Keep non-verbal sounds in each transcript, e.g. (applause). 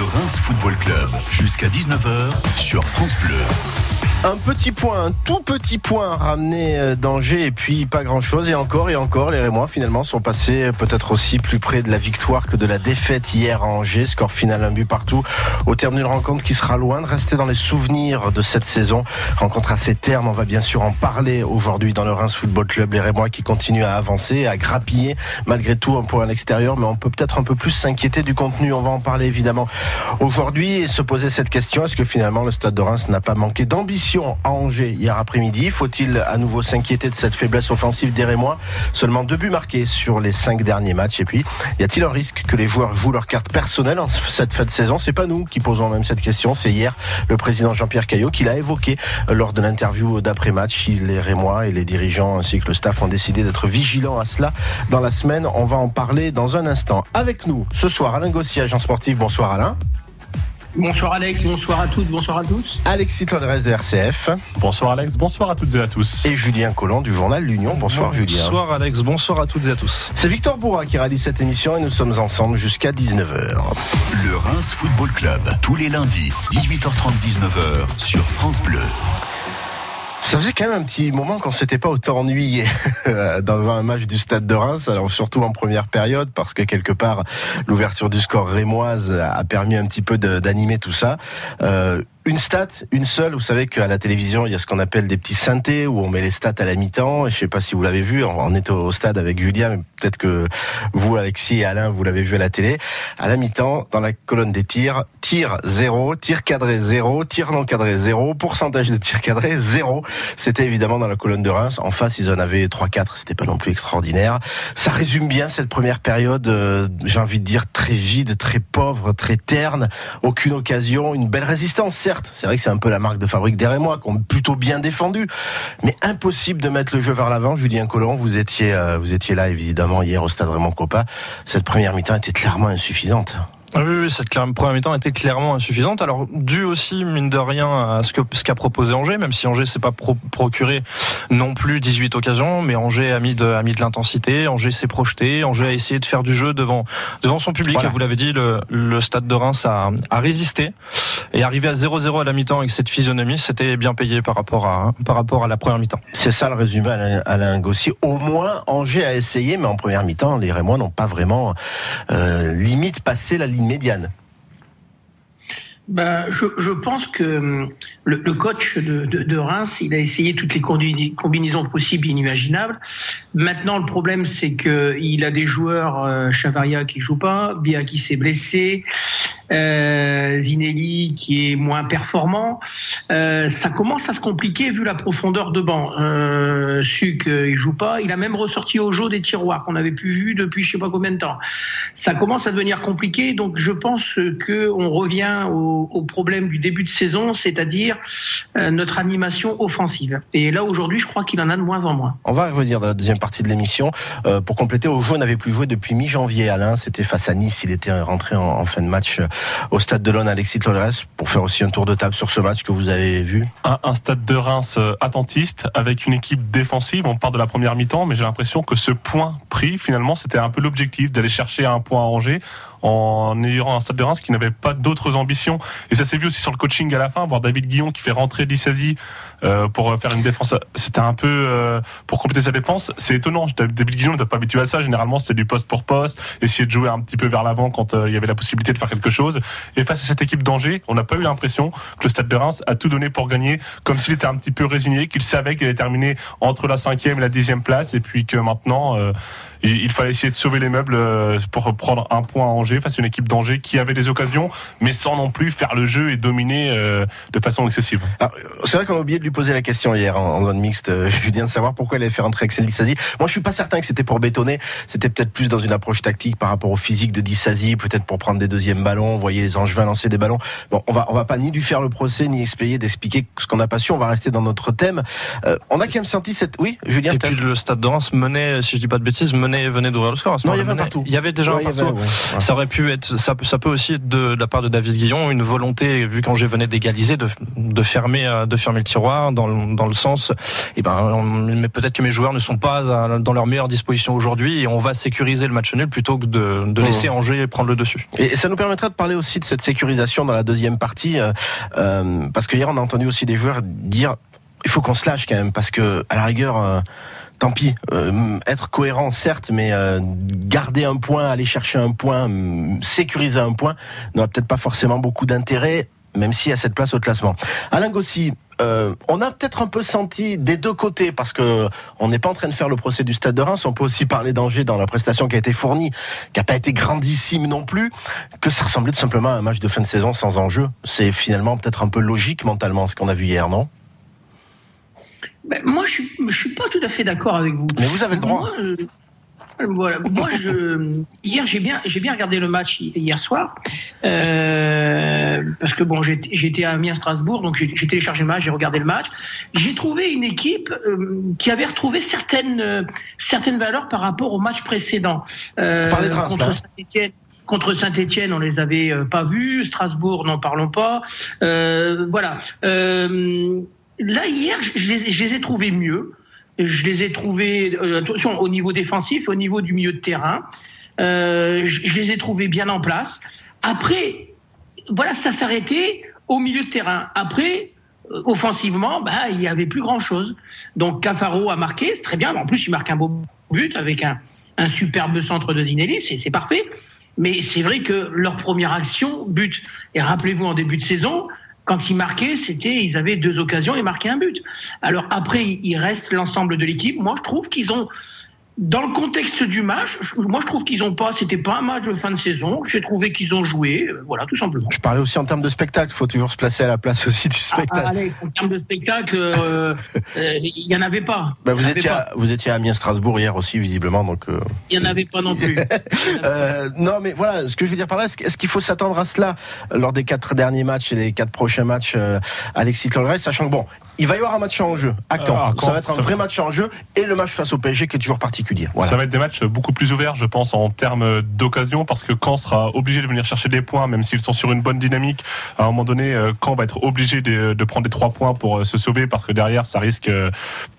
Le Reims Football Club, jusqu'à 19h sur France Bleu. Un petit point, un tout petit point ramené euh, d'Angers et puis pas grand chose. Et encore et encore, les Rémois finalement sont passés euh, peut-être aussi plus près de la victoire que de la défaite hier à Angers. Score final un but partout. Au terme d'une rencontre qui sera loin de rester dans les souvenirs de cette saison. Rencontre assez terne, on va bien sûr en parler aujourd'hui dans le Reims Football Club. Les Rémois qui continuent à avancer, à grappiller malgré tout un point à l'extérieur. Mais on peut peut-être un peu plus s'inquiéter du contenu. On va en parler évidemment aujourd'hui et se poser cette question. Est-ce que finalement le Stade de Reims n'a pas manqué d'ambition à Angers hier après-midi. Faut-il à nouveau s'inquiéter de cette faiblesse offensive des Rémois Seulement deux buts marqués sur les cinq derniers matchs. Et puis, y a-t-il un risque que les joueurs jouent leur carte personnelle en cette fin de saison? C'est pas nous qui posons même cette question. C'est hier le président Jean-Pierre Caillot qui l'a évoqué lors de l'interview d'après-match. Les Rémois et les dirigeants ainsi que le staff ont décidé d'être vigilants à cela dans la semaine. On va en parler dans un instant. Avec nous ce soir, Alain Gossier, agent sportif. Bonsoir Alain. Bonsoir Alex, bonsoir à toutes, bonsoir à tous. Alexis Tolres de RCF. Bonsoir Alex, bonsoir à toutes et à tous. Et Julien Collant du journal L'Union. Bonsoir, Julien. Bonsoir Alex, bonsoir à toutes et à tous. C'est Victor Bourra qui réalise cette émission et nous sommes ensemble jusqu'à 19h. Le Reims Football Club, tous les lundis, 18h30, 19h sur France Bleu. Ça faisait quand même un petit moment qu'on s'était pas autant ennuyé (laughs) dans un match du Stade de Reims, alors surtout en première période, parce que quelque part l'ouverture du score rémoise a permis un petit peu d'animer tout ça. Euh, une stat, une seule. Vous savez qu'à la télévision, il y a ce qu'on appelle des petits synthés où on met les stats à la mi-temps. Je sais pas si vous l'avez vu. On est au stade avec Julien, mais peut-être que vous, Alexis et Alain, vous l'avez vu à la télé. À la mi-temps, dans la colonne des tirs, tir zéro, tir cadré zéro, tir non cadré zéro, pourcentage de tir cadré zéro. C'était évidemment dans la colonne de Reims. En face, ils en avaient 3-4. C'était pas non plus extraordinaire. Ça résume bien cette première période, euh, j'ai envie de dire, très vide, très pauvre, très terne. Aucune occasion, une belle résistance c'est vrai que c'est un peu la marque de fabrique des Rémois, qu'on plutôt bien défendu. Mais impossible de mettre le jeu vers l'avant. Julien Collomb, vous étiez, euh, vous étiez là évidemment hier au stade Raymond Coppa. Cette première mi-temps était clairement insuffisante. Ah oui, oui, cette première mi-temps était clairement insuffisante. Alors, dû aussi, mine de rien, à ce qu'a ce qu'a proposé Angers, même si Angers s'est pas procuré non plus 18 occasions, mais Angers a mis de, a mis de l'intensité, Angers s'est projeté, Angers a essayé de faire du jeu devant, devant son public. Vous l'avez dit, le, le, stade de Reims a, a résisté. Et arrivé à 0-0 à la mi-temps avec cette physionomie, c'était bien payé par rapport à, par rapport à la première mi-temps. C'est ça le résumé, Alain, Alain Gossier. Au moins, Angers a essayé, mais en première mi-temps, les Rémois n'ont pas vraiment euh, limite passé la médiane ben, je, pense que hum, le, coach de, Reims, il a essayé toutes les combinaisons possibles et inimaginables. Maintenant, le problème, c'est que il a des joueurs, euh, Chavaria qui joue pas, Bia qui s'est blessé, euh, Zinelli qui est moins performant. Euh, ça commence à se compliquer vu la profondeur de banc. Euh, Suc, il joue pas. Il a même ressorti au jeu des tiroirs qu'on avait plus vu depuis je sais pas combien de temps. Ça commence à devenir compliqué. Donc, je pense que on revient au problème du début de saison, c'est-à-dire notre animation offensive. Et là, aujourd'hui, je crois qu'il en a de moins en moins. On va revenir dans la deuxième partie de l'émission. Pour compléter, Ojo n'avait plus joué depuis mi-janvier. Alain, c'était face à Nice. Il était rentré en, fin de match au stade de l'Aune, Alexis Lodres, pour faire aussi un tour de table sur ce match que vous avez vu. Un, un stade de Reims attentiste avec une équipe défensive. On part de la première mi-temps, mais j'ai l'impression que ce point pris, finalement, c'était un peu l'objectif d'aller chercher un point à Angers en ayant un stade de Reims qui n'avait pas d'autres ambitions. Et ça s'est vu aussi sur le coaching à la fin, voir David Guillon qui fait rentrer Dissasi euh, pour faire une défense. C'était un peu euh, pour compléter sa défense. C'est étonnant. David Guillon n'était pas habitué à ça. Généralement, c'était du poste pour poste, essayer de jouer un petit peu vers l'avant quand euh, il y avait la possibilité de faire quelque chose. Et face à cette équipe d'Angers, on n'a pas eu l'impression que le Stade de Reims a tout donné pour gagner, comme s'il était un petit peu résigné, qu'il savait qu'il allait terminer entre la cinquième et la dixième place, et puis que maintenant il, fallait essayer de sauver les meubles pour prendre un point à Angers face à une équipe d'Angers qui avait des occasions, mais sans non plus faire le jeu et dominer de façon excessive. C'est vrai qu'on a oublié de poser la question hier en, zone mixte, euh, (laughs) Julien, de savoir pourquoi elle avait fait rentrer Axel Dissasi. Moi, je suis pas certain que c'était pour bétonner. C'était peut-être plus dans une approche tactique par rapport au physique de Dissasi, peut-être pour prendre des deuxièmes ballons, voyez les Angevins lancer des ballons. Bon, on va, on va pas ni lui faire le procès, ni expliquer, d'expliquer ce qu'on n'a pas su. On va rester dans notre thème. Euh, on a quand même senti cette, oui, Julien. Et puis le Stade de Reims menait, si je dis pas de bêtises, menait, venait d'ouvrir le score. non, il y avait partout. Il y avait déjà un partout. Ça aurait pu être, ça, ça peut aussi être de, la part de David Guillon une volonté, vu qu'Angers venait d'égaliser, de, de fermer, euh, de fermer le tiroir dans le, dans le sens, et eh ben, mais peut-être que mes joueurs ne sont pas dans leur meilleure disposition aujourd'hui et on va sécuriser le match nul plutôt que de, de laisser mmh. Angers prendre le dessus. Et ça nous permettra de reparler aussi de cette sécurisation dans la deuxième partie, euh, euh, parce que hier on a entendu aussi des joueurs dire il faut qu'on se lâche quand même, parce que à la rigueur. Euh, tant pis, euh, être cohérent certes, mais euh, garder un point, aller chercher un point, sécuriser un point, n'aura peut-être pas forcément beaucoup d'intérêt, même s'il y a cette place au classement. Alain Gossi, euh, on a peut-être un peu senti des deux côtés, parce que on n'est pas en train de faire le procès du Stade de Reims. On peut aussi parler d'Angers dans la prestation qui a été fournie, qui n'a pas été grandissime non plus, que ça ressemblait tout simplement à un match de fin de saison sans enjeu. C'est finalement peut-être un peu logique mentalement ce qu'on a vu hier, non? Ben, Moi, je ne suis, pas tout à fait d'accord avec vous. Mais vous avez le droit. Voilà. Moi, je, hier, j'ai bien, j'ai bien regardé le match hier soir, euh, parce que bon, j'étais à Amiens Strasbourg, donc j'ai téléchargé le match, j'ai regardé le match. J'ai trouvé une équipe euh, qui avait retrouvé certaines, euh, certaines valeurs par rapport au match précédent. Euh, de contre Saint-Etienne. Contre Saint-Etienne, on les avait pas vus. Strasbourg, n'en parlons pas. voilà. Là hier, je les, ai trouvés mieux. Je les ai trouvés, euh, attention, au niveau défensif, au niveau du milieu de terrain, euh, je, les ai trouvés bien en place. Après, voilà, ça s'arrêtait au milieu de terrain. Après, euh, offensivement, bah, il n'y avait plus grand-chose. Donc Cafaro a marqué, c'est très bien. En plus, il marque un beau but avec un, un superbe centre de Zinelli, c'est parfait. Mais c'est vrai que leur première action, but, et rappelez-vous en début de saison, quand ils marquaient, c'était, ils avaient deux occasions et marquaient un but. Alors après, il reste l'ensemble de l'équipe. Moi, je trouve qu'ils ont, dans le contexte du match, moi je trouve qu'ils ont pas, c'était pas un match de fin de saison. J'ai trouvé qu'ils ont joué, euh, voilà, tout simplement. Je parlais aussi en termes de spectacle. Il faut toujours se placer à la place aussi du ah, spectacle. Ah, Alex, en termes de spectacle, euh, (laughs) euh, il y en avait pas. Bah, vous étiez, à, vous étiez à Amiens Strasbourg hier aussi visiblement, donc. il y en avait pas non plus. (laughs) non, mais voilà, ce que je veux dire par là, est-ce qu'il faut s'attendre à cela lors des quatre derniers matchs et les quatre prochains matchs, Alexis Clorel, sachant que bon, il va y avoir un match en jeu à Caen. Ah, ça va être un vrai match en jeu et le match face au PSG qui est toujours particulier. Ça va être des matchs beaucoup plus ouverts, je pense, en termes d'occasion, parce que Caen sera obligé de venir chercher des points, même s'ils sont sur une bonne dynamique. À un moment donné, euh, Caen va être obligé de, prendre des trois points pour euh, se sauver, parce que derrière, ça risque euh,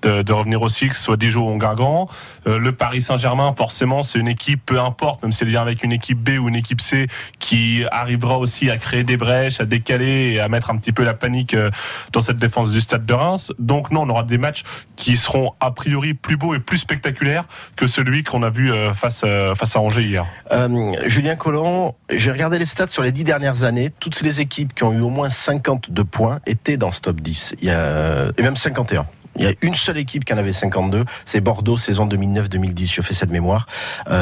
de, revenir aussi, que ce soit Dijon ou Gargan. Le Paris Saint-Germain, forcément, c'est une équipe, peu importe, même si elle vient avec une équipe B ou une équipe C, qui arrivera aussi à créer des brèches, à décaler et à mettre un petit peu la panique dans cette défense du stade Donc non, on aura des matchs qui seront a priori plus beaux et plus spectaculaires que celui qu'on a vu euh, face, euh, face à Angers hier. Euh, Julien Collomb, j'ai regardé les stats sur les dix dernières années. Toutes les équipes qui ont eu au moins 52 points étaient dans ce top 10. Il y a, et même 51. Il y a une seule équipe qui en avait 52, c'est Bordeaux, saison 2009-2010, je fais cette mémoire.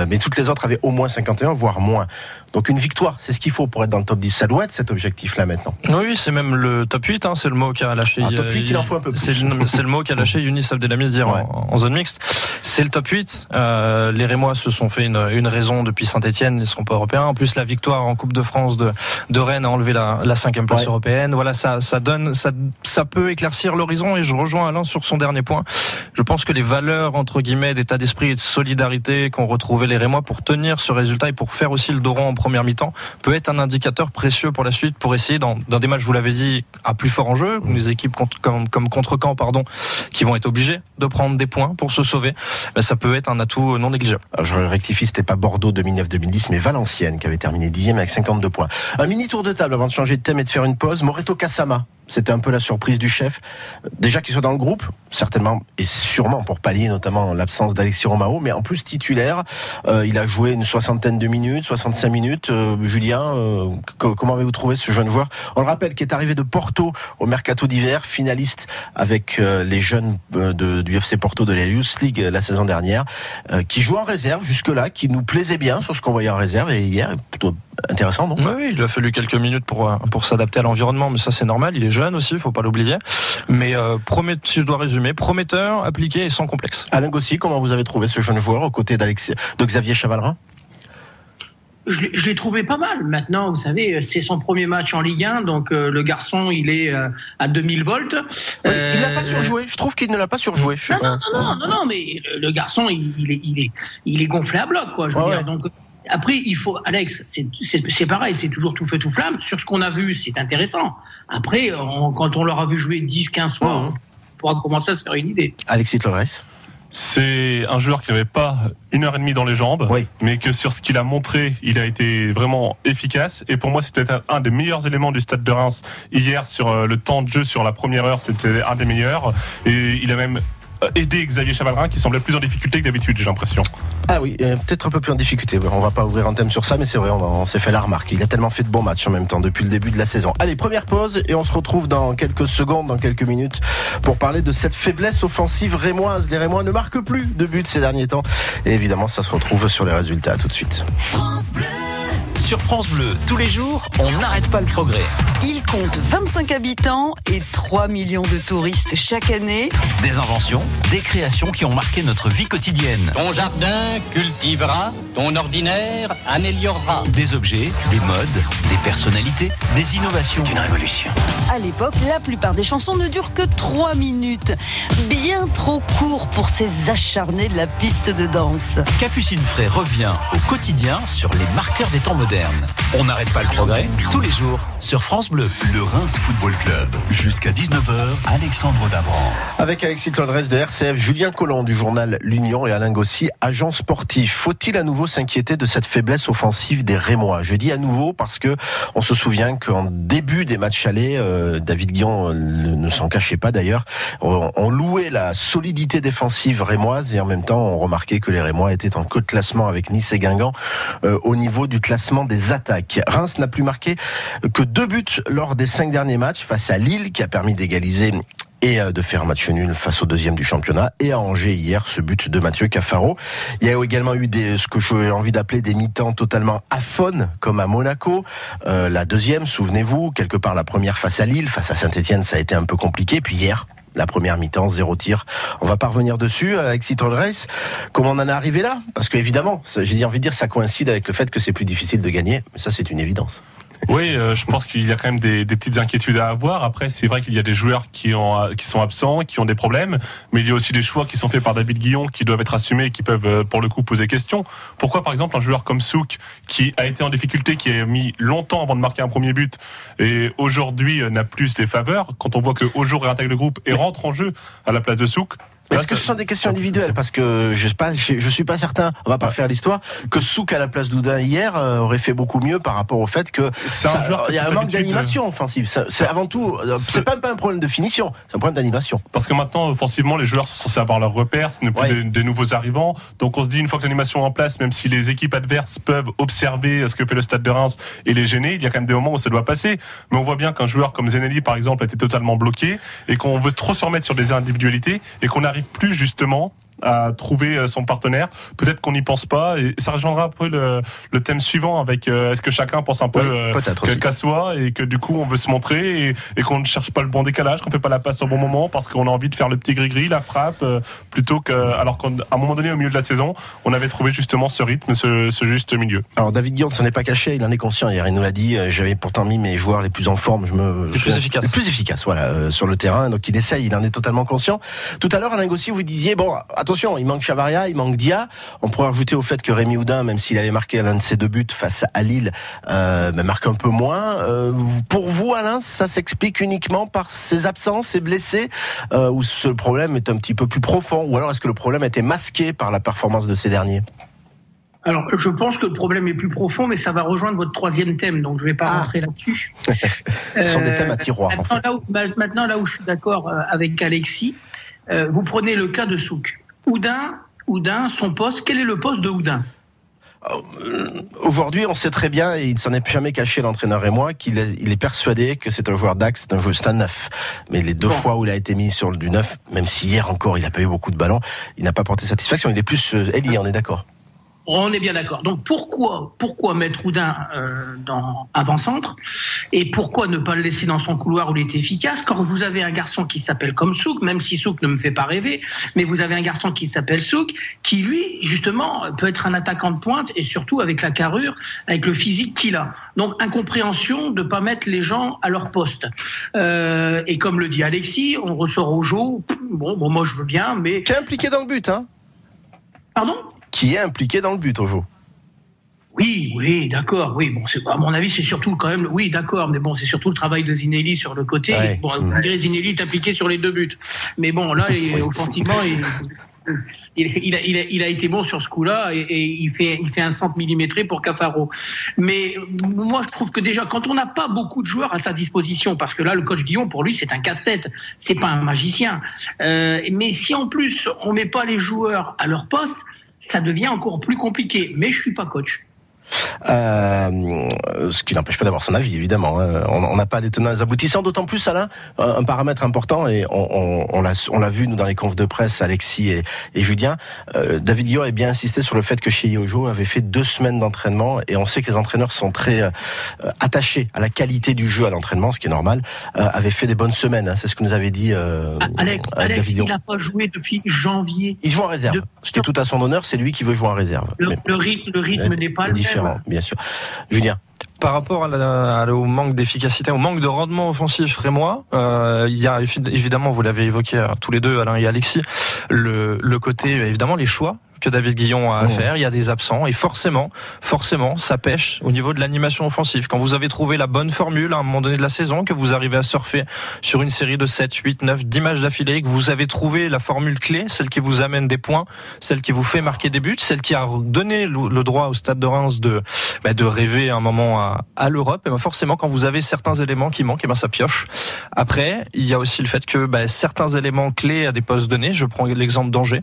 Mais toutes les autres avaient au moins 51, voire moins. Donc une victoire, c'est ce qu'il faut pour être dans le top 10. Ça doit être cet objectif-là maintenant. Oui, c'est même le top 8, hein, c'est le mot qu'a lâché. Ah, top 8, il en faut un peu plus. C'est le, mot qu'a lâché Younis Abdelhamid hier en, zone mixte. C'est le top 8. Euh, les Rémois se sont fait une, une raison depuis Saint-Etienne, ils ne sont pas européens. En plus, la victoire en Coupe de France de, de Rennes a enlevé la, la cinquième place européenne. Voilà, ça, ça donne, ça, ça peut éclaircir l'horizon et je rejoins Alain sur son dernier point. Je pense que les valeurs, entre guillemets, d'état d'esprit et de solidarité qu'ont retrouvé les Rémois pour tenir ce résultat et pour faire aussi le Doron en première mi-temps peut être un indicateur précieux pour la suite pour essayer dans, dans des matchs, vous l'avez dit, à plus fort enjeu, des équipes comme, comme contre Caen, pardon, qui vont être obligées de prendre des points pour se sauver. Ben, ça peut être un atout non négligeable. je rectifie, c'était pas Bordeaux 2009-2010, mais Valenciennes qui avait terminé dixième avec 52 points. Un mini tour de table avant de changer de thème et de faire une pause. Moreto Kasama, c'était un peu la surprise du chef. Déjà qu'il soit dans le groupe, certainement et sûrement pour pallier notamment l'absence d'Alexis Romao, mais en plus titulaire. Euh, il a joué une soixantaine de minutes, 65 minutes. Euh, Julien, euh, comment avez-vous trouvé ce jeune joueur? On le rappelle, qui est arrivé de Porto au mercato d'hiver, finaliste avec les jeunes du FC Porto de la Youth League la saison dernière, qui joue en réserve jusque-là, qui nous plaisait bien sur ce qu'on voyait en réserve et hier plutôt intéressant, non? Oui, il a fallu quelques minutes pour, pour s'adapter à l'environnement, mais ça c'est normal, il est jeune aussi, il faut pas l'oublier. Mais euh, promet, si je dois résumer, prometteur, appliqué et sans complexe. Alain Gossi, comment vous avez trouvé ce jeune joueur aux côtés de Xavier Chavalrin? Je l'ai trouvé pas mal. Maintenant, vous savez, c'est son premier match en Ligue 1, donc euh, le garçon, il est euh, à 2000 volts. il n'a pas surjoué. Je trouve qu'il ne l'a pas surjoué. Non, non, non, non, non, mais le, garçon, il, est, il, est, il est gonflé à bloc, quoi. Je veux dire. Donc, après, il faut, Alex, c'est pareil, c'est toujours tout feu, tout flamme. Sur ce qu'on a vu, c'est intéressant. Après, quand on leur a vu jouer 10, 15 fois, mmh. on pourra commencer à se faire une idée. Alexis Torres C'est un joueur qui n'avait pas une heure et demie dans les jambes, Oui. mais que sur ce qu'il a montré, il a été vraiment efficace. Et pour moi, c'était un- un des meilleurs éléments du stade de Reims hier sur euh, le temps de jeu sur la première heure. C'était un des meilleurs. Et il a même euh, aidé Xavier Chavalrin qui semblait plus en difficulté que d'habitude, j'ai l'impression. Ah oui, euh, peut-être un peu plus en difficulté. On va pas ouvrir un thème sur ça, mais c'est vrai, on, s'est fait la remarque. Il a tellement fait de bons matchs en même temps depuis le début de la saison. Allez, première pause et on se retrouve dans quelques secondes, dans quelques minutes, pour parler de cette faiblesse offensive rémoise. Les Rémois ne marquent plus de buts ces derniers temps. Et évidemment, ça se retrouve sur les résultats. Tout de suite. Sur France Bleu, tous les jours, on n'arrête pas le progrès. Il compte 25 habitants et 3 millions de touristes chaque année. Des inventions, des créations qui ont marqué notre vie quotidienne. Ton jardin cultivera, ton ordinaire améliorera. Des objets, des modes, des personnalités, des innovations. Une révolution. À l'époque, la plupart des chansons ne durent que 3 minutes. Bien trop court pour ces acharnés de la piste de danse. Capucine Fray revient au quotidien sur les marqueurs des temps modernes. On n'arrête pas le progrès tous les jours sur France Bleu. Le Reims Football Club. Jusqu'à 19h, Alexandre Dabran. Avec Alexis Tolres de RCF, Julien Collomb du journal L'Union et Alain Gossy, agent sportif. Faut-il à nouveau s'inquiéter de cette faiblesse offensive des Rémois? Je dis à nouveau parce que on se souvient qu'en début des matchs allés, euh, David Guion euh, ne s'en cachait pas d'ailleurs, on, on louait la solidité défensive rémoise et en même temps on remarquait que les Rémois étaient en queue de classement avec Nice et Guingamp euh, au niveau du classement des attaques. Reims n'a plus marqué que deux buts lors des cinq derniers matchs face à Lille qui a permis d'égaliser et euh, de faire un match nul face au deuxième du championnat et à Angers hier ce but de Mathieu Cafaro. Il y a également eu ce que j'ai envie d'appeler des mi-temps totalement aphones comme à Monaco. Euh, la deuxième, souvenez-vous, quelque part la première face à Lille, face à Saint-Etienne, ça a été un peu compliqué. Puis hier, la première mi-temps, zéro tir. On va pas revenir dessus, Alexis Tolres. Comment on en est arrivé là? Parce qu'évidemment, ça- j'ai envie de dire, ça coïncide avec le fait que c'est plus difficile de gagner. Mais ça, c'est une évidence. Oui, euh, je pense qu'il y a quand même des, petites inquiétudes à avoir. Après, c'est vrai qu'il y a des joueurs qui, ont, qui sont absents, qui ont des problèmes, mais il y a aussi des choix qui sont faits par David Guillon qui doivent être assumés et qui peuvent, euh, pour le coup, poser question. Pourquoi, par exemple, un joueur comme Souk, qui a été en difficulté, qui a mis longtemps avant de marquer un premier but, et aujourd'hui euh, n'a plus les faveurs, quand on voit que Ojo réintègre le groupe et rentre en jeu à la place de Souk, Est-ce que ce sont des questions individuelles Parce que je je suis pas certain, on va pas faire l'histoire, que Souk à la place d'Oudin hier euh, aurait fait beaucoup mieux par rapport au fait que il y a un manque d'animation offensive. Ça- C'est avant tout, euh, c'est pas, pas un problème de finition, c'est un problème d'animation. Parce que maintenant, offensivement, les joueurs sont censés avoir leurs repères, ce n'est plus Ouais. des, des nouveaux arrivants. Donc on se dit, une fois que l'animation est en place, même si les équipes adverses peuvent observer ce que fait le stade de Reims et les gêner, il y a quand même des moments où ça doit passer. Mais on voit bien qu'un joueur comme Zenelli, par exemple, a été totalement bloqué et qu'on veut trop se remettre sur des individualités et qu'on plus justement à trouver euh, son partenaire. Peut-être qu'on n'y pense pas et ça rejoindra un peu le, le thème suivant avec euh, est-ce que chacun pense un peu Oui, euh, qu'à soi et que du coup on veut se montrer et, et qu'on ne cherche pas le bon décalage, qu'on fait pas la passe au bon moment parce qu'on a envie de faire le petit gris-gris, la frappe, euh, plutôt que alors qu'à un moment donné au milieu de la saison, on avait trouvé justement ce rythme, ce, ce juste milieu. Alors David Guillaume s'en est pas caché, il en est conscient hier, il nous l'a dit, j'avais pourtant mis mes joueurs les plus en forme, je me... Les plus efficaces. Les plus efficaces, voilà, euh, sur le terrain, donc il essaye, il en est totalement conscient. Tout à l'heure, Alain Gossier, vous disiez, bon, attention, il manque Chavaria, il manque Dia, on pourrait rajouter au fait que Rémi Houdin, même s'il avait marqué l'un de ses deux buts face à Lille, euh, ben, marque un peu moins. Euh, pour vous, Alain, ça s'explique uniquement par ses absences, ses blessés, euh, ou ce problème est un petit peu plus profond, ou alors est-ce que le problème a été masqué par la performance de ces derniers? Alors, je pense que le problème est plus profond, mais ça va rejoindre votre troisième thème, donc je ne vais pas Ah. rentrer là-dessus. (laughs) Ce sont des Euh, thèmes à tiroir, en Maintenant, fait. là où, ma- maintenant, là où je suis d'accord euh, avec Alexis, euh, vous prenez le cas de Souk. Oudin, Oudin, son poste, quel est le poste de Oudin? Aujourd'hui, on sait très bien, et il ne s'en est jamais caché, l'entraîneur et moi, qu'il est, il est persuadé que c'est un joueur d'axe, c'est un joueur, c'est un neuf. Mais les deux Bon. fois où il a été mis sur le du neuf, même si hier encore il n'a pas eu beaucoup de ballons, il n'a pas porté satisfaction. Il est plus euh, ailier, on est d'accord? On est bien d'accord. Donc pourquoi, pourquoi mettre Oudin euh, dans avant-centre et pourquoi ne pas le laisser dans son couloir où il est efficace? Quand vous avez un garçon qui s'appelle comme Souk, même si Souk ne me fait pas rêver, mais vous avez un garçon qui s'appelle Souk qui lui justement peut être un attaquant de pointe et surtout avec la carrure, avec le physique qu'il a. Donc incompréhension de pas mettre les gens à leur poste. Euh, et comme le dit Alexis, on ressort au jeu. Bon, bon, moi je veux bien, mais Qui est impliqué dans le but, hein? Pardon? Qui est impliqué dans le but au jeu Oui, oui, d'accord. Oui, bon, à mon avis, c'est surtout quand même. Oui, d'accord, mais bon, c'est surtout le travail de Zinelli sur le côté. Ouais. Bon, direz, Zinelli est impliqué sur les deux buts, mais bon, là, il- offensivement, il- a, il, a, il, a, été bon sur ce coup-là et, et, il, fait, il fait un centre millimétré pour Cafaro. Mais moi, je trouve que déjà, quand on n'a pas beaucoup de joueurs à sa disposition, parce que là, le coach Guillaume, pour lui, c'est un casse-tête, c'est pas un magicien. Euh, mais si en plus, on met pas les joueurs à leur poste, ça devient encore plus compliqué. Mais je suis pas coach. Euh, ce qui n'empêche pas d'avoir son avis, évidemment. Hein. On n'a pas des tenants aboutissants, d'autant plus, Alain, un paramètre important, et on, on, on l'a vu, nous, dans les confs de presse, Alexis et, et Julien, euh, David Guillaume a bien insisté sur le fait que chez Yojo avait fait deux semaines d'entraînement, et on sait que les entraîneurs sont très euh, attachés à la qualité du jeu à l'entraînement, ce qui est normal, avait fait des bonnes semaines, hein. c'est ce que nous avait dit Alex, Alex il n'a pas joué depuis janvier. Il joue en réserve. De... Ce qui est tout à son honneur, c'est lui qui veut jouer en réserve. Le, le rythme, le rythme n'est pas le différent, bien sûr. Julien. Par rapport à la, à, au manque d'efficacité, au manque de rendement offensif rémois, euh, il y a évidemment, vous l'avez évoqué tous les deux, Alain et Alexis, le, le côté évidemment les choix que David Guillon a à faire. Il y a des absents et forcément, forcément, ça pêche au niveau de l'animation offensive. Quand vous avez trouvé la bonne formule à un moment donné de la saison, que vous arrivez à surfer sur une série de 7, 8, 9, 10 matchs d'affilée, que vous avez trouvé la formule clé, celle qui vous amène des points, celle qui vous fait marquer des buts, celle qui a donné le droit au Stade de Reims de, bah, de rêver un moment à, à l'Europe, et ben forcément, quand vous avez certains éléments qui manquent, et ben ça pioche. Après, il y a aussi le fait que bah, certains éléments clés à des postes donnés, je prends l'exemple d'Angers,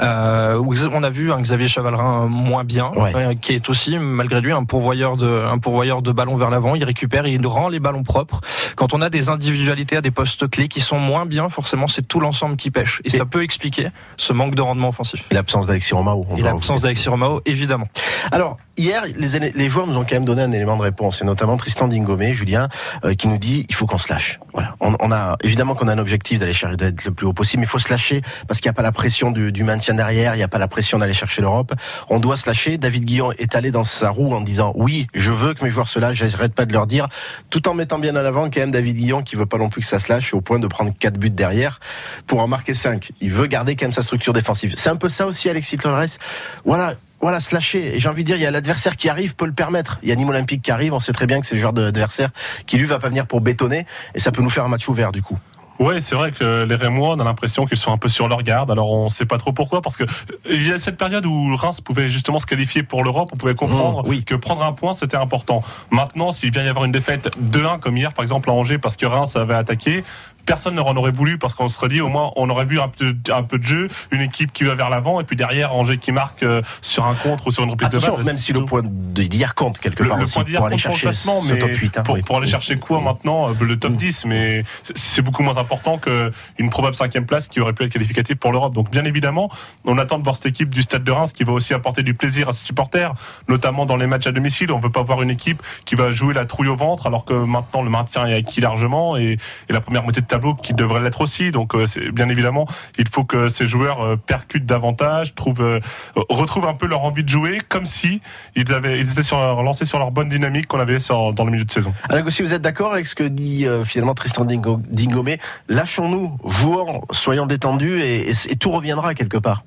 euh, où on a vu un Xavier Chavalrin moins bien, ouais. euh, qui est aussi malgré lui un pourvoyeur de un pourvoyeur de ballons vers l'avant. Il récupère, il rend les ballons propres. Quand on a des individualités à des postes clés qui sont moins bien, forcément c'est tout l'ensemble qui pêche, et, et, ça peut expliquer ce manque de rendement offensif. Et l'absence d'Alexis Romao. Et l'absence d'Alexis Romao, évidemment. Alors hier, les, les, joueurs nous ont quand même donné un élément de réponse, et notamment Tristan Dingomé, Julien, euh, qui nous dit il faut qu'on se lâche. Voilà. On, on a évidemment qu'on a un objectif d'aller chercher d'être le plus haut possible, mais il faut se lâcher parce qu'il n'y a pas la pression du, du maintien derrière, il n'y a pas la pression d'aller chercher l'Europe. On doit se lâcher. David Guillon est allé dans sa roue en disant oui, je veux que mes joueurs se lâchent. J'arrête pas de leur dire, tout en mettant bien en avant quand même David Guillon qui veut pas non plus que ça se lâche au point de prendre quatre buts derrière pour en marquer cinq. Il veut garder quand même sa structure défensive. C'est un peu ça aussi, Alexis Torres. Voilà, voilà, se lâcher. Et j'ai envie de dire, il y a l'adversaire qui arrive, peut le permettre. Il y a Nîmes Olympique qui arrive, on sait très bien que c'est le genre d'adversaire qui lui va pas venir pour bétonner, et ça peut nous faire un match ouvert du coup. Ouais, c'est vrai que les Rémois, on a l'impression qu'ils sont un peu sur leur garde. Alors on sait pas trop pourquoi, parce que il y a cette période où Reims pouvait justement se qualifier pour l'Europe, on pouvait comprendre mmh, oui. que prendre un point c'était important. Maintenant, s'il vient y avoir une défaite 2-1 comme hier par exemple à Angers parce que Reims avait attaqué, personne n'en aurait voulu parce qu'on se serait dit au moins on aurait vu un peu, un peu de jeu, une équipe qui va vers l'avant et puis derrière Angers qui marque euh, sur un contre ou sur une reprise Attention, de balle. Même si le point d'hier compte quelque le, part le aussi point d'hier pour aller le chercher ce mais top 8. Hein, pour, oui. pour aller chercher quoi maintenant euh, le top 10 mais c'est beaucoup moins important qu'une probable cinquième place qui aurait pu être qualificative pour l'Europe. Donc bien évidemment, on attend de voir cette équipe du Stade de Reims qui va aussi apporter du plaisir à ses supporters, notamment dans les matchs à domicile. On ne veut pas voir une équipe qui va jouer la trouille au ventre alors que maintenant le maintien est acquis largement et, et la première moitié de tableau qui devrait l'être aussi. Donc euh, bien évidemment, il faut que ces joueurs euh, percutent davantage, trouvent, euh, retrouvent un peu leur envie de jouer, comme si ils avaient, ils étaient sur, lancés sur leur bonne dynamique qu'on avait sur, dans le milieu de saison. Alain Gossi, vous êtes d'accord avec ce que dit euh, finalement Tristan Dingo, Dingomé? Lâchons-nous, jouons, soyons détendus et, et, et, tout reviendra quelque part.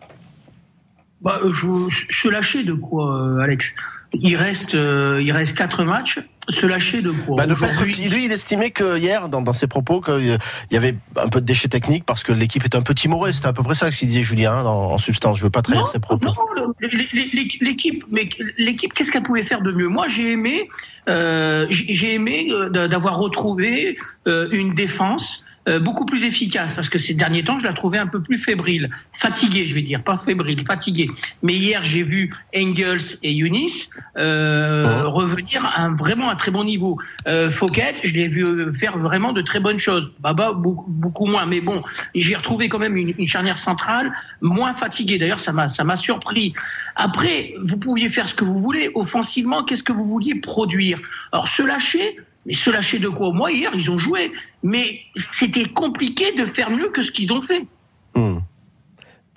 Bah, je, se lâcher de quoi, Alex il reste, euh, il reste quatre matchs. Se lâcher de quoi bah de être, Lui, il estimait que hier, dans, dans ses propos, qu'il y avait un peu de déchets techniques parce que l'équipe est un peu timorée. C'était à peu près ça ce qu'il disait Julien hein, en, en, substance. Je veux pas trahir ses propos. Non, l'équipe, mais l'équipe, qu'est-ce qu'elle pouvait faire de mieux? Moi, j'ai aimé, euh, j'ai aimé euh, d'avoir retrouvé euh, une défense. Euh, beaucoup plus efficace parce que ces derniers temps, je la trouvais un peu plus fébrile, fatiguée, je vais dire, pas fébrile, fatiguée. Mais hier, j'ai vu Engels et Younis euh, oh. revenir à un, vraiment un très bon niveau. Euh, Fouquet, je l'ai vu faire vraiment de très bonnes choses. Baba, beaucoup, beaucoup moins, mais bon, j'ai retrouvé quand même une, une charnière centrale moins fatiguée. D'ailleurs, ça m'a ça m'a surpris. Après, vous pouviez faire ce que vous voulez offensivement. Qu'est-ce que vous vouliez produire? Alors, se lâcher. Mais se lâcher de quoi Moi, hier, ils ont joué. Mais c'était compliqué de faire mieux que ce qu'ils ont fait. Mmh.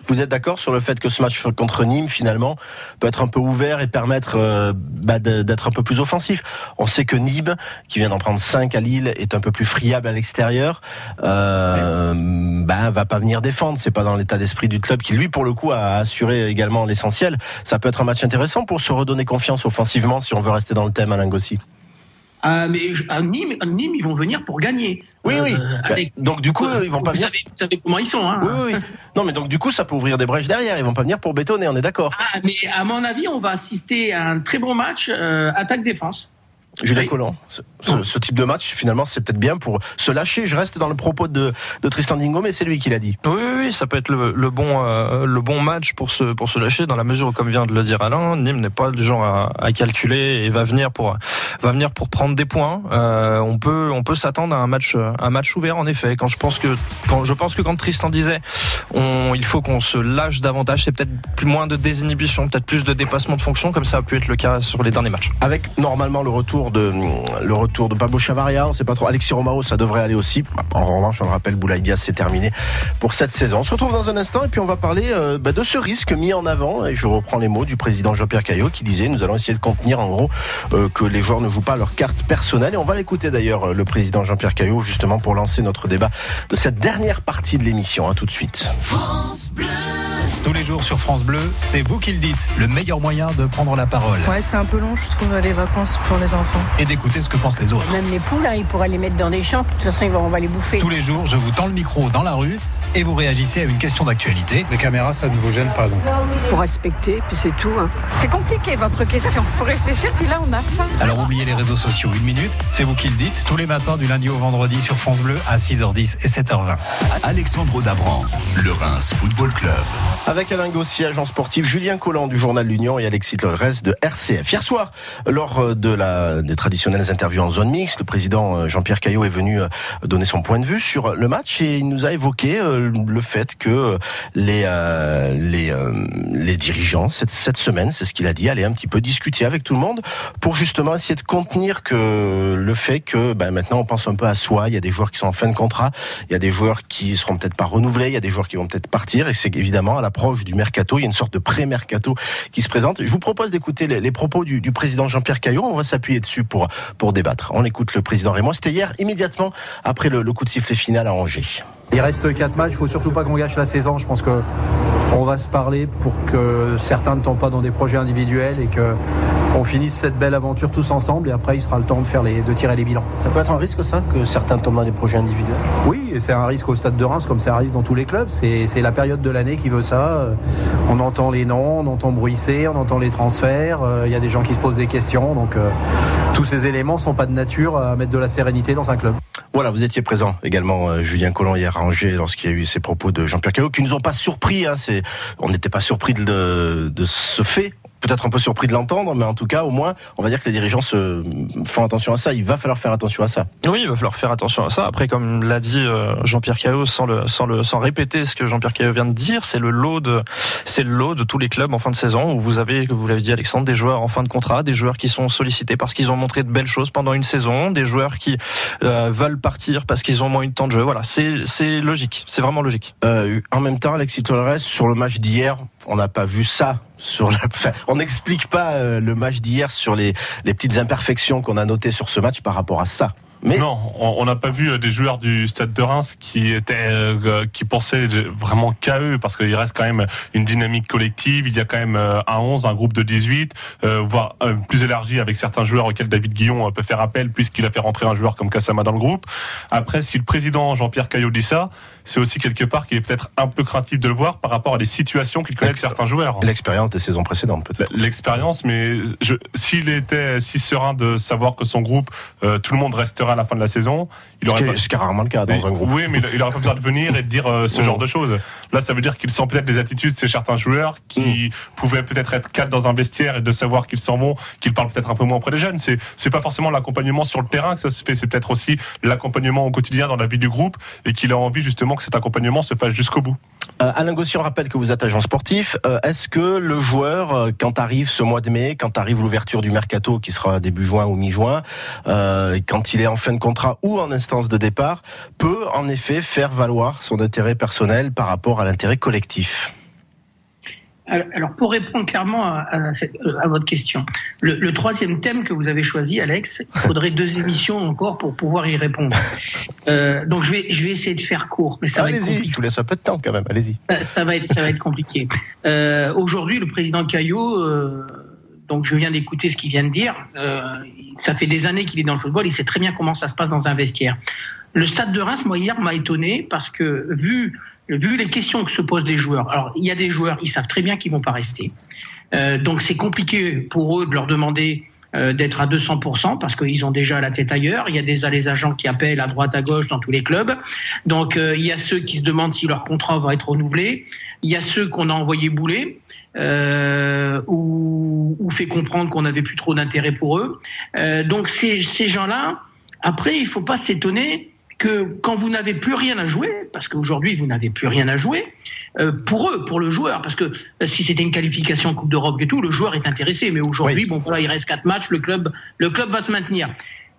Vous êtes d'accord sur le fait que ce match contre Nîmes, finalement, peut être un peu ouvert et permettre euh, bah, d'être un peu plus offensif? On sait que Nîmes, qui vient d'en prendre 5 à Lille, est un peu plus friable à l'extérieur. Euh, bah, va pas venir défendre. C'est pas dans l'état d'esprit du club qui, lui, pour le coup, a assuré également l'essentiel. Ça peut être un match intéressant pour se redonner confiance offensivement si on veut rester dans le thème, Alain Gossi. Ah, mais à Nîmes, à Nîmes, ils vont venir pour gagner. Oui, oui. Euh, Bah, Alex, donc du coup, ils vont pas vous venir. savez, vous savez comment ils sont. Hein Oui, oui, oui. Non, mais donc du coup, ça peut ouvrir des brèches derrière. Ils vont pas venir pour bétonner, on est d'accord. Ah, mais à mon avis, on va assister à un très bon match euh, attaque-défense. Julien Oui. Collant, ce, ce- ce type de match, finalement, c'est peut-être bien pour se lâcher. Je reste dans le propos de, de Tristan Dingo, mais c'est lui qui l'a dit. Oui, ça peut être le, bon, euh, le bon match pour se, pour se lâcher dans la mesure où, comme vient de le dire Alain, Nîmes n'est pas du genre à, calculer et va venir pour, va venir pour prendre des points. Euh, on peut, on peut s'attendre à un match, un match ouvert en effet. Quand je pense que, quand je pense que quand Tristan disait, on, il faut qu'on se lâche davantage, c'est peut-être plus moins de désinhibition, peut-être plus de dépassement de fonction, comme ça a pu être le cas sur les derniers matchs. Avec normalement le retour de le retour de Pablo Chavaria, on sait pas trop. Alexis Romao, ça devrait aller aussi. En revanche, on le rappelle, Boulaïdia, c'est terminé pour cette saison. On se retrouve dans un instant et puis on va parler euh, bah, de ce risque mis en avant. Et je reprends les mots du président Jean-Pierre Caillot qui disait nous allons essayer de contenir en gros euh, que les joueurs ne jouent pas leur carte personnelle. Et on va l'écouter d'ailleurs euh, le président Jean-Pierre Caillot justement pour lancer notre débat de cette dernière partie de l'émission. À tout de suite. Tous les jours sur France Bleu, c'est vous qui le dites, le meilleur moyen de prendre la parole Ouais, c'est un peu long, je trouve, les vacances pour les enfants. et d'écouter ce que pensent les autres. Même les poules, hein, ils pourraient les mettre dans des champs. De toute façon, ils vont- on va les bouffer. Tous les jours, je vous tends le micro dans la rue et vous réagissez à une question d'actualité. Les caméras, ça ne vous gêne pas donc faut respecter, puis c'est tout. hein. C'est compliqué votre question. Faut réfléchir, puis là on a faim. Alors oubliez les réseaux sociaux une minute, c'est vous qui le dites, tous les matins du lundi au vendredi sur France Bleu à 6h10 et 7h20. Alexandre Dabran, le Reims Football Club. Avec Alain Gossier, agent sportif, Julien Collant du journal L'Union et Alexis Lorès de RCF. Hier soir, lors euh, de la, des traditionnelles interviews en zone mixte, le président euh, Jean-Pierre Caillot est venu euh, donner son point de vue sur le match et il nous a évoqué le fait que euh, les, euh, les, euh, les dirigeants, cette, cette semaine, c'est ce qu'il a dit, allaient un petit peu discuter avec tout le monde pour justement essayer de contenir que le fait que ben, maintenant on pense un peu à soi, il y a des joueurs qui sont en fin de contrat, il y a des joueurs qui seront peut-être pas renouvelés, il y a des joueurs qui vont peut-être partir, et c'est évidemment à l'approche du mercato, il y a une sorte de pré-mercato qui se présente. Je vous propose d'écouter les, propos du, président Jean-Pierre Caillot, on va s'appuyer dessus pour, pour débattre. On écoute le président Raymond, c'était hier immédiatement après le coup de sifflet final à Angers. Il reste 4 matchs, il faut surtout pas qu'on gâche la saison. Je pense que on va se parler pour que certains ne tombent pas dans des projets individuels et que on finisse cette belle aventure tous ensemble et après il sera le temps de faire les, de tirer les bilans. Ça peut être un risque ça, que certains tombent dans des projets individuels? Oui, c'est un risque au stade de Reims comme c'est un risque dans tous les clubs. C'est c'est la période de l'année qui veut ça. Euh, On entend les noms, on entend bruisser, on entend les transferts. Euh, Il y a des gens qui se posent des questions. Donc euh, tous ces éléments sont pas de nature à mettre de la sérénité dans un club. Voilà, vous étiez présent également, euh, Julien Collomb, hier à Angers, lorsqu'il y a eu ces propos de Jean-Pierre Caillot, qui nous ont pas surpris. Hein, on n'était pas surpris de, ce fait. Peut-être un peu surpris de l'entendre, mais en tout cas, au moins, on va dire que les dirigeants se font attention à ça. Il va falloir faire attention à ça. Oui, il va falloir faire attention à ça. Après, comme l'a dit euh, Jean-Pierre Caillot, sans le, sans le, sans répéter ce que Jean-Pierre Caillot vient de dire, c'est le lot de, c'est le lot de tous les clubs en fin de saison où vous avez, comme vous l'avez dit Alexandre, des joueurs en fin de contrat, des joueurs qui sont sollicités parce qu'ils ont montré de belles choses pendant une saison, des joueurs qui euh, veulent partir parce qu'ils ont moins eu de temps de jeu. Voilà, c'est, c'est logique, c'est vraiment logique. Euh, en même temps, Alexis Torres, sur le match d'hier, on n'a pas vu ça. On n'explique pas euh, le match d'hier sur les, petites imperfections qu'on a notées sur ce match par rapport à ça. Mais Non, on n'a pas vu euh, des joueurs du Stade de Reims qui étaient, euh, qui pensaient vraiment qu'à eux, parce qu'il reste quand même une dynamique collective. Il y a quand même un 11, un groupe de 18, euh, voire plus élargi avec certains joueurs auxquels David Guillon peut faire appel, puisqu'il a fait rentrer un joueur comme Kassama dans le groupe. Après, si le président Jean-Pierre Caillot dit ça, c'est aussi quelque part qu'il est peut-être un peu craintif de le voir par rapport à des situations qu'il connaît avec certains joueurs. l'expérience des saisons précédentes, peut-être. L'expérience, mais s'il était si serein de savoir que son groupe, euh, tout le monde restera à la fin de la saison, il aurait pas... est- ce qui est rarement le cas dans Mais- un groupe. Oui, mais il- il aurait pas besoin de venir et de dire euh, ce Mm. genre de choses. Là, ça veut dire qu'il sent peut-être les attitudes de ces certains joueurs qui Mm. pouvaient peut-être être quatre dans un vestiaire et de savoir qu'ils s'en vont, qu'ils parlent peut-être un peu moins auprès des jeunes. C'est c'est pas forcément l'accompagnement sur le terrain que ça se fait, c'est peut-être aussi l'accompagnement au quotidien dans la vie du groupe et qu'il a envie justement que cet accompagnement se fasse jusqu'au bout. Euh, Alain Gossier, on rappelle que vous êtes agent sportif. Euh, Est-ce que le joueur, euh, quand arrive ce mois de mai, quand arrive l'ouverture du mercato qui sera début juin ou mi-juin, quand il est en fin de contrat ou en instance de départ, peut en effet faire valoir son intérêt personnel par rapport à l'intérêt collectif? Alors, pour répondre clairement à, à cette- euh, à votre question, le, le troisième thème que vous avez choisi, Alex, il faudrait deux (laughs) émissions encore pour pouvoir y répondre. Euh, donc je vais, je vais essayer de faire court, mais ça va être Allez-y, compliqué. je vous laisse un peu de temps quand même. Allez-y. Ça, ça va être, ça va être compliqué. Euh, Aujourd'hui, le président Caillot euh, donc je viens d'écouter ce qu'il vient de dire. Ça fait des années qu'il est dans le football, il sait très bien comment ça se passe dans un vestiaire. Le stade de Reims, moi hier, m'a étonné parce que vu vu les questions que se posent les joueurs, alors il y a des joueurs, ils savent très bien qu'ils vont pas rester. Euh, donc c'est compliqué pour eux de leur demander euh, d'être à 200% parce qu'ils ont déjà la tête ailleurs. Il y a déjà les agents qui appellent à droite à gauche dans tous les clubs. Donc euh, il y a ceux qui se demandent si leur contrat va être renouvelé. Il y a ceux qu'on a envoyé bouler euh, ou, ou fait comprendre qu'on n'avait plus trop d'intérêt pour eux. Euh, donc ces, ces gens-là, après il faut pas s'étonner que quand vous n'avez plus rien à jouer, parce qu'aujourd'hui vous n'avez plus rien à jouer, euh, pour eux, pour le joueur, parce que euh, si c'était une qualification Coupe d'Europe et tout, le joueur est intéressé. Mais aujourd'hui, bon voilà, il reste quatre matchs, le club, le club va se maintenir.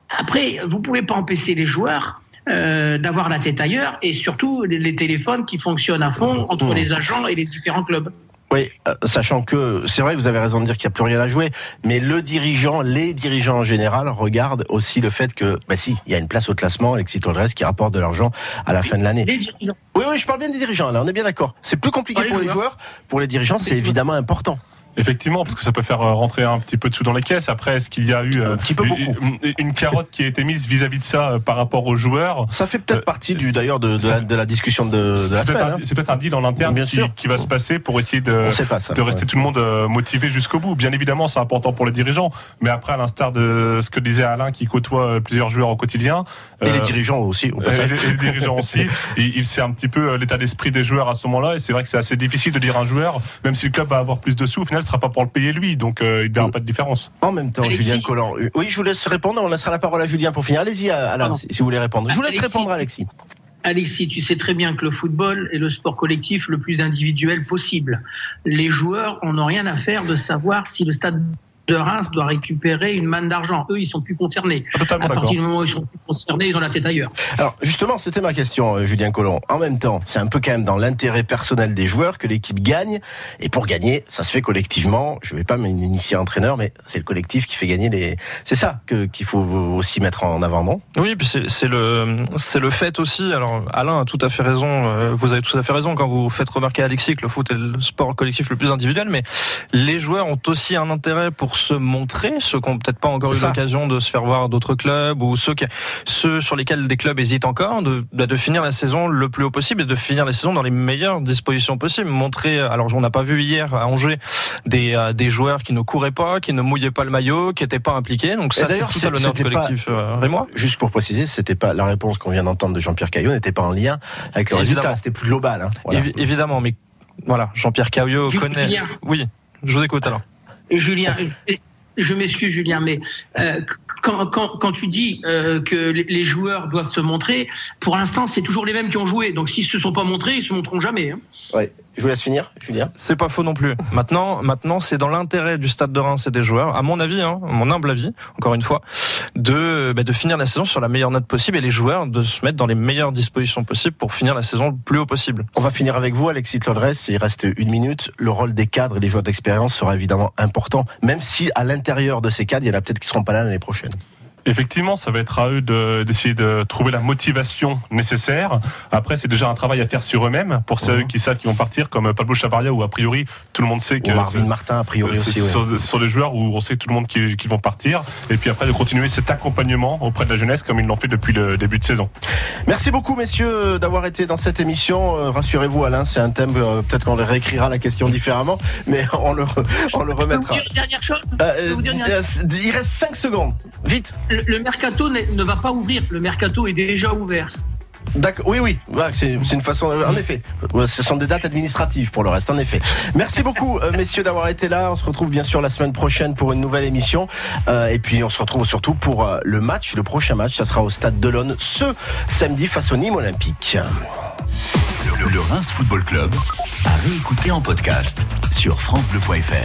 Après, vous pouvez pas empêcher les joueurs. Euh, d'avoir la tête ailleurs et surtout les, les téléphones qui fonctionnent à fond entre les agents et les différents clubs. Oui, euh, sachant que c'est vrai que vous avez raison de dire qu'il n'y a plus rien à jouer, mais le dirigeant, les dirigeants en général regardent aussi le fait que, bah si, il y a une place au classement, Alexis Tolres qui rapporte de l'argent à la fin de l'année. Oui, oui, je parle bien des dirigeants, là, on est bien d'accord. C'est plus compliqué les pour les joueurs. joueurs, pour les dirigeants, c'est évidemment important. Effectivement, parce que ça peut faire euh, rentrer un petit peu de sous dans les caisses. Après, est-ce qu'il y a eu euh, Un petit peu beaucoup. une, une carotte qui a été mise vis-à-vis de ça euh, par rapport aux joueurs Ça fait peut-être partie du d'ailleurs de, de, la, de la discussion de, de la C'est peut-être semaine. un, hein. c'est peut-être un deal en interne Bien qui, sûr. qui va se passer pour essayer de, ça. de rester ouais. tout le monde euh, motivé jusqu'au bout. Bien évidemment, c'est important pour les dirigeants, mais après, à l'instar de ce que disait Alain, qui côtoie euh, plusieurs joueurs au quotidien, Et les euh, dirigeants aussi, au et passage. les, et les dirigeants aussi, (laughs) il, il sait un petit peu euh, l'état d'esprit des joueurs à ce moment-là, et c'est vrai que c'est assez difficile de dire à un joueur, même si le club va avoir plus de sous, au final, ce sera pas pour le payer lui, donc euh, il ne verra pas de différence. En même temps, Alexis. Julien Collant. euh, Oui, je vous laisse répondre. On laissera la parole à Julien pour finir. Allez-y, Alain, Pardon. si si vous voulez répondre. Je vous laisse Alexis. répondre, Alexis. Alexis, tu sais très bien que le football est le sport collectif le plus individuel possible. Les joueurs en ont rien à faire de savoir si le stade de Reims doit récupérer une manne d'argent. Eux, ils sont plus concernés. Ah, Totalement À partir du moment où ils sont plus concernés, ils ont la tête ailleurs. Alors justement, c'était ma question, euh, Julien Collomb. En même temps, c'est un peu quand même dans l'intérêt personnel des joueurs que l'équipe gagne. Et pour gagner, ça se fait collectivement. Je vais pas m'initier entraîneur, mais c'est le collectif qui fait gagner les. C'est ça que qu'il faut aussi mettre en avant, non? Oui, puis c'est c'est le c'est le fait aussi. Alors Alain a tout à fait raison. euh, Vous avez tout à fait raison quand vous faites remarquer à Alexis que le foot est le sport collectif le plus individuel. Mais les joueurs ont aussi un intérêt pour se montrer, ceux qui n'ont peut-être pas encore eu l'occasion de se faire voir d'autres clubs ou ceux qui, ceux sur lesquels des clubs hésitent encore, de, bah, de finir la saison le plus haut possible et de finir la saison dans les meilleures dispositions possibles. Montrer. Alors on n'a pas vu hier à Angers des euh, des joueurs qui ne couraient pas, qui ne mouillaient pas le maillot, qui n'étaient pas impliqués. Donc ça c'est tout à l'honneur du c'était pas- collectif euh, rémois. Juste pour préciser, c'était pas la réponse qu'on vient d'entendre de Jean-Pierre Caillot n'était pas en lien avec le Évidemment. résultat. C'était plus global. Hein. Voilà. Évi- évidemment, mais voilà, Jean-Pierre Caillot connaît. Oui, je vous écoute alors. Julien, je- m'excuse Julien, mais euh, quand, quand, quand tu dis euh, que les, joueurs doivent se montrer, pour l'instant c'est toujours les mêmes qui ont joué. Donc s'ils se sont pas montrés, ils se montreront jamais. hein. Je vous laisse finir, Julien. C'est pas faux non plus. Maintenant, maintenant, c'est dans l'intérêt du Stade de Reims et des joueurs, à mon avis, hein, mon humble avis, encore une fois, de, bah, de finir la saison sur la meilleure note possible et les joueurs de se mettre dans les meilleures dispositions possibles pour finir la saison le plus haut possible. On va finir avec vous, Alexis Claudres. Il reste une minute. Le rôle des cadres et des joueurs d'expérience sera évidemment important, même si à l'intérieur de ces cadres, il y en a peut-être qui seront pas là l'année prochaine. Effectivement, ça va être à eux de- d'essayer de, trouver la motivation nécessaire. Après, c'est déjà un travail à faire sur eux-mêmes pour ceux qui savent qu'ils vont partir, comme Pablo Chavaria, où a priori tout le monde sait que Ou Marvin Martin, a priori c'est aussi. ouais. sur, sur des joueurs où on sait tout le monde qui, qui vont partir. Et puis après, de continuer cet accompagnement auprès de la jeunesse comme ils l'ont fait depuis le début de saison. Merci beaucoup, messieurs, d'avoir été dans cette émission. Euh, Rassurez-vous, Alain, c'est un thème, euh, peut-être qu'on réécrira la question différemment, mais (laughs) on le, on le Je peux vous remettra. dire une dernière chose? Euh, Je peux vous dire une dernière- euh, il reste 5 secondes. Vite. Le, le mercato ne va pas ouvrir. Le mercato est déjà ouvert. D'accord. Oui, oui. Ouais, c'est c'est une façon. euh, En effet, Ouais, ce sont des dates administratives pour le reste. En effet. Merci beaucoup, euh, messieurs, d'avoir été là. On se retrouve bien sûr la semaine prochaine pour une nouvelle émission. Euh, et puis on se retrouve surtout pour euh, le match, le prochain match. Ça sera au Stade de l'Aune ce samedi face au Nîmes Olympique. Le, le Reims Football Club à réécouter en podcast sur FranceBleu.fr.